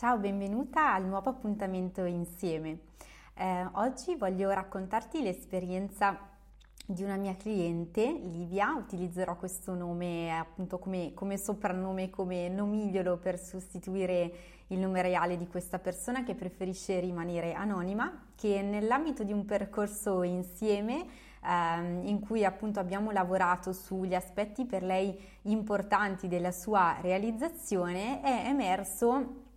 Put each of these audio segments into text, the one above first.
Ciao, benvenuta al nuovo appuntamento insieme. Eh, oggi voglio raccontarti l'esperienza di una mia cliente, Livia, utilizzerò questo nome appunto come, come soprannome, come nomigliolo per sostituire il nome reale di questa persona che preferisce rimanere anonima, che nell'ambito di un percorso insieme ehm, in cui appunto abbiamo lavorato sugli aspetti per lei importanti della sua realizzazione è emerso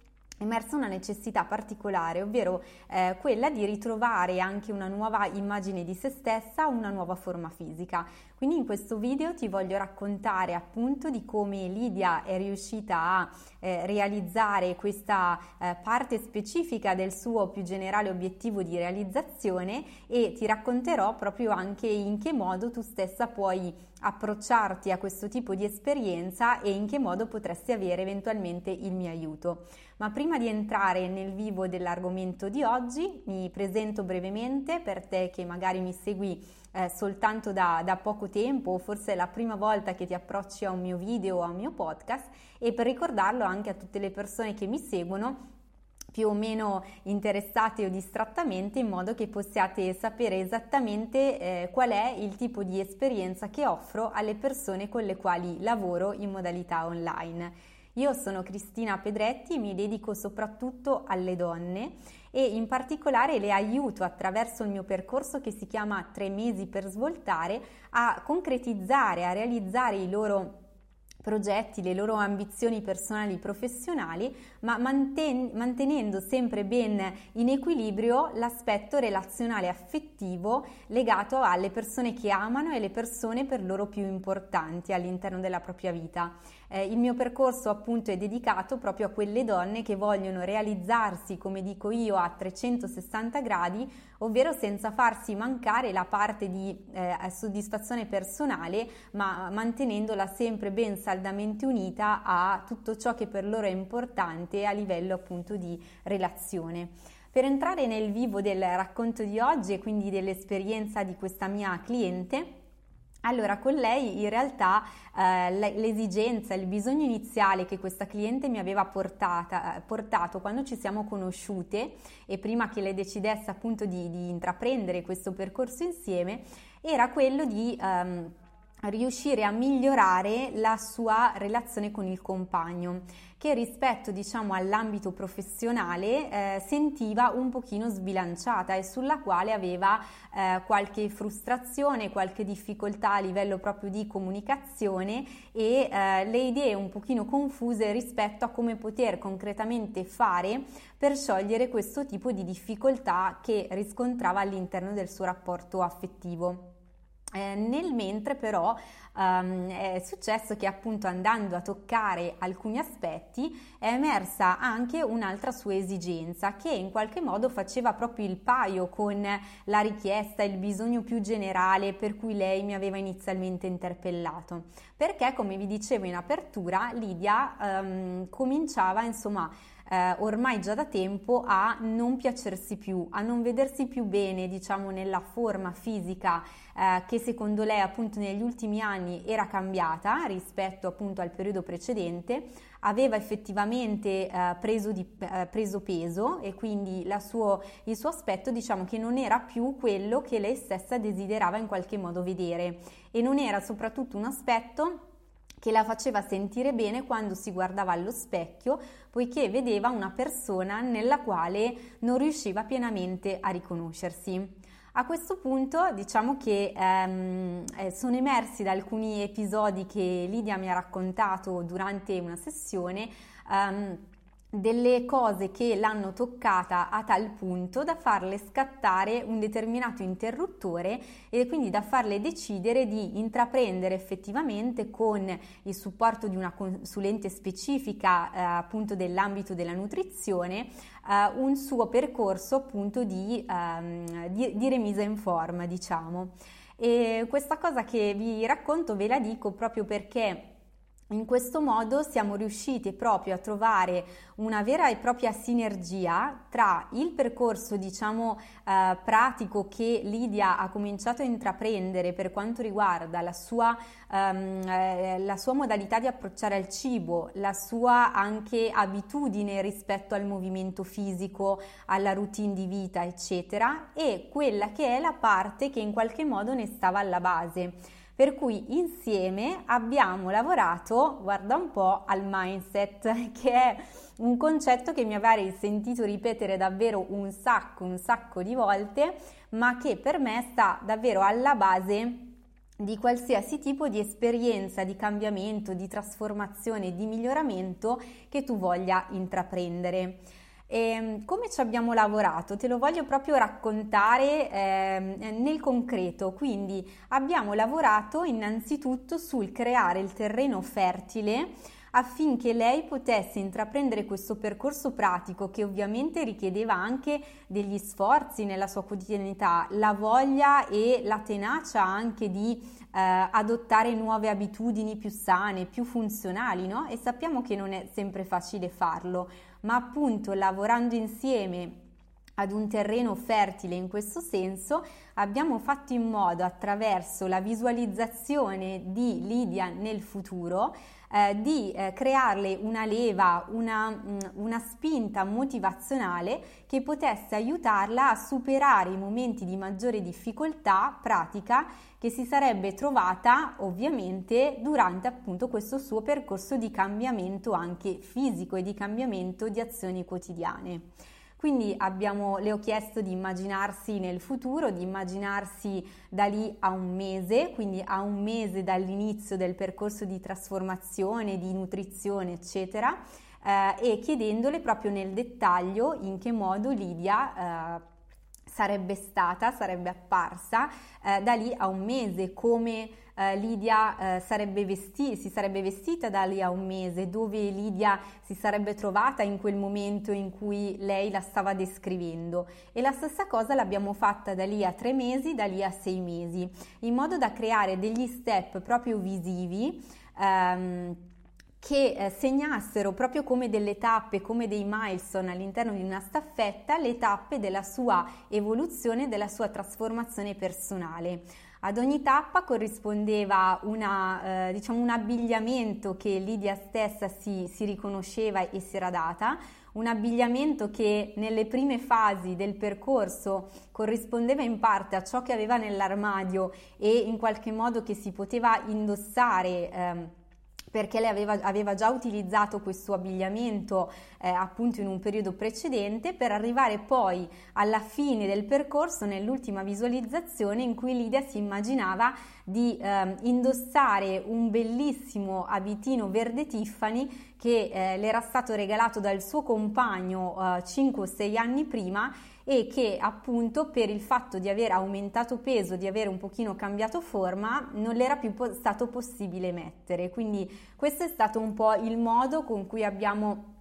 emersa una necessità particolare, ovvero eh, quella di ritrovare anche una nuova immagine di se stessa, una nuova forma fisica. Quindi in questo video ti voglio raccontare appunto di come Lidia è riuscita a eh, realizzare questa eh, parte specifica del suo più generale obiettivo di realizzazione e ti racconterò proprio anche in che modo tu stessa puoi approcciarti a questo tipo di esperienza e in che modo potresti avere eventualmente il mio aiuto. Ma prima di entrare nel vivo dell'argomento di oggi mi presento brevemente per te che magari mi segui eh, soltanto da, da, poco tempo o forse è la prima volta che ti approcci a un mio video o a un mio podcast e per ricordarlo anche a tutte le persone che mi seguono più o meno interessate o distrattamente in modo che possiate sapere esattamente eh, qual è il tipo di esperienza che offro alle persone con le quali lavoro in modalità online. Io sono Cristina Pedretti, mi dedico soprattutto alle donne e in particolare le aiuto attraverso il mio percorso che si chiama Tre mesi per svoltare a concretizzare, a realizzare i loro progetti, le loro ambizioni personali e professionali, ma manten- mantenendo sempre ben in equilibrio l'aspetto relazionale affettivo legato alle persone che amano e le persone per loro più importanti all'interno della propria vita. Eh, il mio percorso appunto è dedicato proprio a quelle donne che vogliono realizzarsi, come dico io, a 360 gradi, ovvero senza farsi mancare la parte di eh, soddisfazione personale, ma mantenendola sempre ben saldamente unita a tutto ciò che per loro è importante a livello appunto di relazione. Per entrare nel vivo del racconto di oggi e quindi dell'esperienza di questa mia cliente, allora, con lei in realtà eh, l'esigenza, il bisogno iniziale che questa cliente mi aveva portata, portato quando ci siamo conosciute e prima che lei decidesse appunto di, di intraprendere questo percorso insieme, era quello di... Um, riuscire a migliorare la sua relazione con il compagno che rispetto diciamo all'ambito professionale eh, sentiva un pochino sbilanciata e sulla quale aveva eh, qualche frustrazione, qualche difficoltà a livello proprio di comunicazione e eh, le idee un pochino confuse rispetto a come poter concretamente fare per sciogliere questo tipo di difficoltà che riscontrava all'interno del suo rapporto affettivo. Eh, nel mentre però um, è successo che appunto andando a toccare alcuni aspetti è emersa anche un'altra sua esigenza che in qualche modo faceva proprio il paio con la richiesta, il bisogno più generale per cui lei mi aveva inizialmente interpellato. Perché come vi dicevo in apertura Lidia um, cominciava insomma eh, ormai già da tempo a non piacersi più, a non vedersi più bene, diciamo, nella forma fisica eh, che secondo lei appunto negli ultimi anni era cambiata rispetto appunto al periodo precedente, aveva effettivamente eh, preso, di, eh, preso, peso e quindi suo, il suo aspetto diciamo che non era più quello che lei stessa desiderava in qualche modo vedere. E non era soprattutto un aspetto che la faceva sentire bene quando si guardava allo specchio, poiché vedeva una persona nella quale non riusciva pienamente a riconoscersi. A questo punto diciamo che ehm, eh, sono emersi da alcuni episodi che Lidia mi ha raccontato durante una sessione ehm, delle cose che l'hanno toccata a tal punto da farle scattare un determinato interruttore e quindi da farle decidere di intraprendere effettivamente con il supporto di una consulente specifica eh, appunto dell'ambito della nutrizione eh, un suo percorso appunto di, ehm, di, di remisa in forma diciamo. E questa cosa che vi racconto ve la dico proprio perché in questo modo siamo riusciti proprio a trovare una vera e propria sinergia tra il percorso, diciamo, eh, pratico che Lidia ha cominciato a intraprendere per quanto riguarda la sua, ehm, eh, la sua modalità di approcciare al cibo, la sua anche abitudine rispetto al movimento fisico, alla routine di vita, eccetera, e quella che è la parte che in qualche modo ne stava alla base per cui insieme abbiamo lavorato, guarda un po', al mindset, che è un concetto che mi avrei sentito ripetere davvero un sacco, un sacco di volte, ma che per me sta davvero alla base di qualsiasi tipo di esperienza di cambiamento, di trasformazione, di miglioramento che tu voglia intraprendere. E ehm, come ci abbiamo lavorato? Te lo voglio proprio raccontare eh, nel concreto. Quindi abbiamo lavorato innanzitutto sul creare il terreno fertile affinché lei potesse intraprendere questo percorso pratico che ovviamente richiedeva anche degli sforzi nella sua quotidianità, la voglia e la tenacia anche di eh, adottare nuove abitudini più sane, più funzionali, no? E sappiamo che non è sempre facile farlo ma appunto lavorando insieme ad un terreno fertile in questo senso, abbiamo fatto in modo attraverso la visualizzazione di Lidia nel futuro eh, di eh, crearle una leva, una, mm, una spinta motivazionale che potesse aiutarla a superare i momenti di maggiore difficoltà pratica che si sarebbe trovata ovviamente durante appunto questo suo percorso di cambiamento anche fisico e di cambiamento di azioni quotidiane. Quindi abbiamo, le ho chiesto di immaginarsi nel futuro, di immaginarsi da lì a un mese, quindi a un mese dall'inizio del percorso di trasformazione, di nutrizione, eccetera, eh, e chiedendole proprio nel dettaglio in che modo Lidia eh, sarebbe stata, sarebbe apparsa eh, da lì a un mese, come eh, Lidia eh, sarebbe vesti- si sarebbe vestita da lì a un mese, dove Lidia si sarebbe trovata in quel momento in cui lei la stava descrivendo. E la stessa cosa l'abbiamo fatta da lì a tre mesi, da lì a sei mesi, in modo da creare degli step proprio visivi. Ehm, che eh, segnassero proprio come delle tappe, come dei milestone all'interno di una staffetta, le tappe della sua evoluzione, della sua trasformazione personale. Ad ogni tappa corrispondeva una, eh, diciamo un abbigliamento che Lidia stessa si, si riconosceva e si era data, un abbigliamento che nelle prime fasi del percorso corrispondeva in parte a ciò che aveva nell'armadio e in qualche modo che si poteva indossare. Eh, perché lei aveva, aveva, già utilizzato questo abbigliamento eh, appunto in un periodo precedente per arrivare poi alla fine del percorso nell'ultima visualizzazione in cui Lidia si immaginava di eh, indossare un bellissimo abitino verde Tiffany che eh, le era stato regalato dal suo compagno eh, 5 o 6 anni prima e che appunto per il fatto di aver aumentato peso, di avere un pochino cambiato forma, non le era più po- stato possibile mettere. Quindi questo è stato un po' il modo con cui abbiamo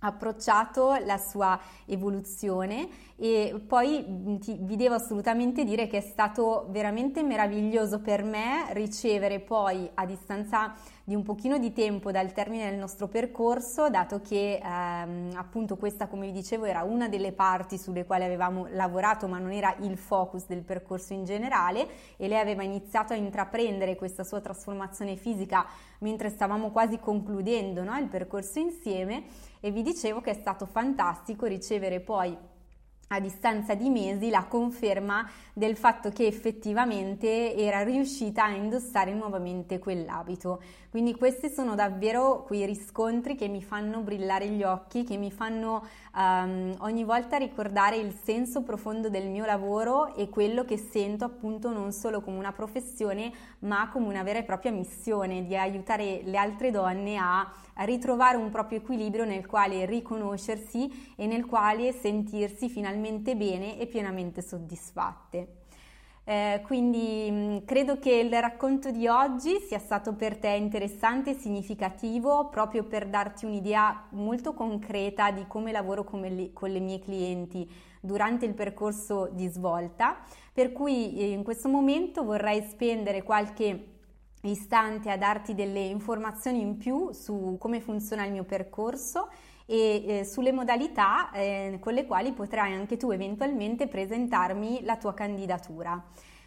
approcciato la sua evoluzione e poi ti, vi devo assolutamente dire che è stato veramente meraviglioso per me ricevere poi a distanza di un pochino di tempo dal termine del nostro percorso, dato che ehm, appunto questa, come vi dicevo, era una delle parti sulle quali avevamo lavorato, ma non era il focus del percorso in generale e lei aveva iniziato a intraprendere questa sua trasformazione fisica mentre stavamo quasi concludendo no, il percorso insieme e vi dicevo che è stato fantastico ricevere poi a distanza di mesi la conferma del fatto che effettivamente era riuscita a indossare nuovamente quell'abito. Quindi questi sono davvero quei riscontri che mi fanno brillare gli occhi, che mi fanno um, ogni volta ricordare il senso profondo del mio lavoro e quello che sento appunto non solo come una professione, ma come una vera e propria missione di aiutare le altre donne a ritrovare un proprio equilibrio nel quale riconoscersi e nel quale sentirsi finalmente bene e pienamente soddisfatte. Eh, quindi mh, mm, credo che il racconto di oggi sia stato per te interessante e significativo proprio per darti un'idea molto concreta di come lavoro con le, con le mie clienti durante il percorso di svolta, per cui eh, in questo momento vorrei spendere qualche istante a darti delle informazioni in più su come funziona il mio percorso e eh, sulle modalità eh, con le quali potrai anche tu eventualmente presentarmi la tua candidatura.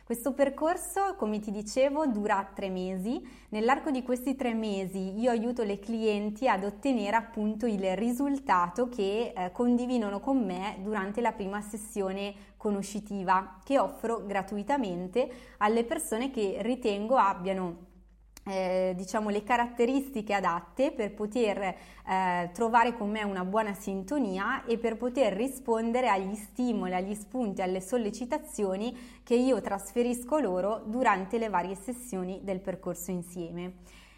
Questo percorso, come ti dicevo, dura tre mesi. Nell'arco di questi tre mesi io aiuto le clienti ad ottenere appunto il risultato che eh, condividono con me durante la prima sessione conoscitiva che offro gratuitamente alle persone che ritengo abbiano eh, diciamo le caratteristiche adatte per poter eh, trovare con me una buona sintonia e per poter rispondere agli stimoli, agli spunti, alle sollecitazioni che io trasferisco loro durante le varie sessioni del percorso insieme.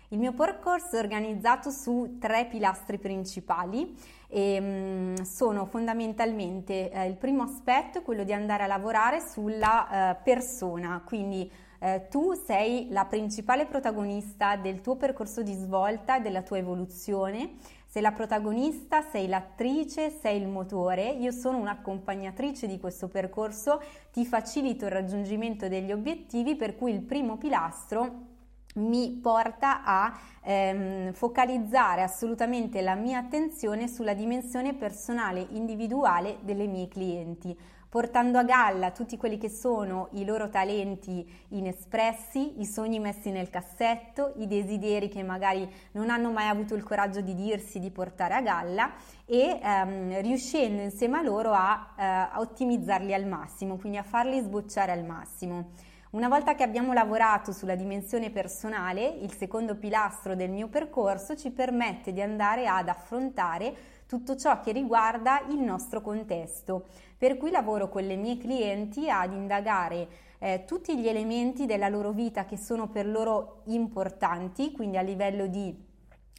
Il mio percorso è organizzato su tre pilastri principali e mh, mm, sono fondamentalmente eh, il primo aspetto è quello di andare a lavorare sulla eh, persona, quindi eh, tu sei la principale protagonista del tuo percorso di svolta, della tua evoluzione, sei la protagonista, sei l'attrice, sei il motore, io sono un'accompagnatrice di questo percorso, ti facilito il raggiungimento degli obiettivi per cui il primo pilastro mi porta a ehm, focalizzare assolutamente la mia attenzione sulla dimensione personale individuale delle mie clienti portando a galla tutti quelli che sono i loro talenti inespressi, i sogni messi nel cassetto, i desideri che magari non hanno mai avuto il coraggio di dirsi di portare a galla e ehm, riuscendo insieme a loro a, eh, a ottimizzarli al massimo, quindi a farli sbocciare al massimo. Una volta che abbiamo lavorato sulla dimensione personale, il secondo pilastro del mio percorso ci permette di andare ad affrontare tutto ciò che riguarda il nostro contesto, per cui lavoro con le mie clienti ad indagare eh, tutti gli elementi della loro vita che sono per loro importanti, quindi a livello di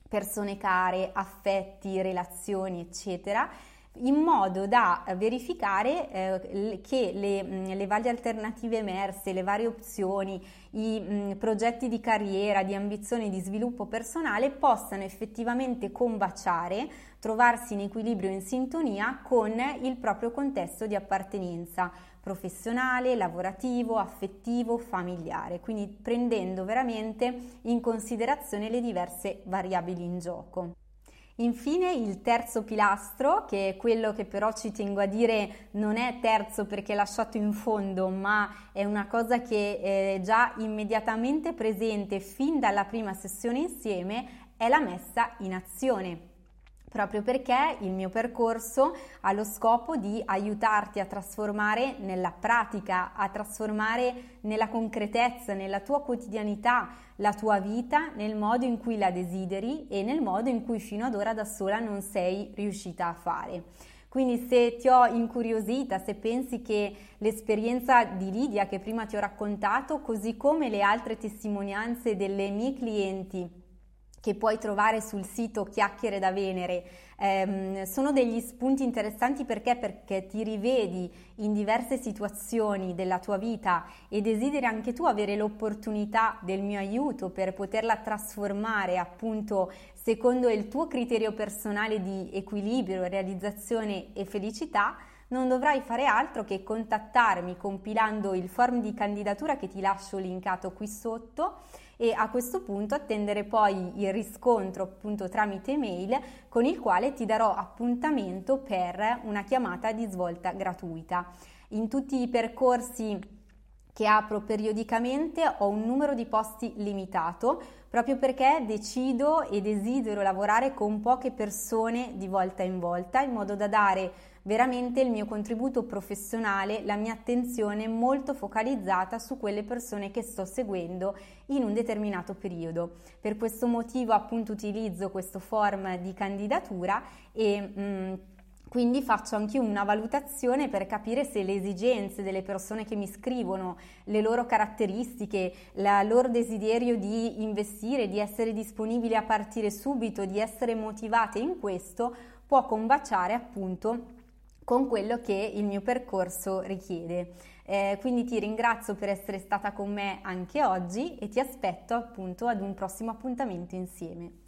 persone care, affetti, relazioni, eccetera, in modo da verificare eh, che le, mm, le, varie alternative emerse, le varie opzioni, i mh, mm, progetti di carriera, di ambizione, di sviluppo personale possano effettivamente combaciare, trovarsi in equilibrio in sintonia con il proprio contesto di appartenenza professionale, lavorativo, affettivo, familiare, quindi prendendo veramente in considerazione le diverse variabili in gioco. Infine il terzo pilastro, che è quello che però ci tengo a dire non è terzo perché è lasciato in fondo, ma è una cosa che è già immediatamente presente fin dalla prima sessione insieme, è la messa in azione proprio perché il mio percorso ha lo scopo di aiutarti a trasformare nella pratica, a trasformare nella concretezza, nella tua quotidianità, la tua vita nel modo in cui la desideri e nel modo in cui fino ad ora da sola non sei riuscita a fare. Quindi se ti ho incuriosita, se pensi che l'esperienza di Lidia che prima ti ho raccontato, così come le altre testimonianze delle mie clienti che puoi trovare sul sito Chiacchiere da Venere. Eh, sono degli spunti interessanti perché? Perché ti rivedi in diverse situazioni della tua vita e desideri anche tu avere l'opportunità del mio aiuto per poterla trasformare appunto secondo il tuo criterio personale di equilibrio, realizzazione e felicità non dovrai fare altro che contattarmi compilando il form di candidatura che ti lascio linkato qui sotto e a questo punto attendere poi il riscontro appunto tramite mail con il quale ti darò appuntamento per una chiamata di svolta gratuita. In tutti i percorsi che apro periodicamente ho un numero di posti limitato proprio perché decido e desidero lavorare con poche persone di volta in volta in modo da dare veramente il mio contributo professionale, la mia attenzione molto focalizzata su quelle persone che sto seguendo in un determinato periodo. Per questo motivo appunto utilizzo questo form di candidatura e mh, mm, quindi faccio anche una valutazione per capire se le esigenze delle persone che mi scrivono, le loro caratteristiche, il loro desiderio di investire, di essere disponibili a partire subito, di essere motivate in questo, può combaciare appunto con quello che il mio percorso richiede. Eh, quindi ti ringrazio per essere stata con me anche oggi e ti aspetto appunto ad un prossimo appuntamento insieme.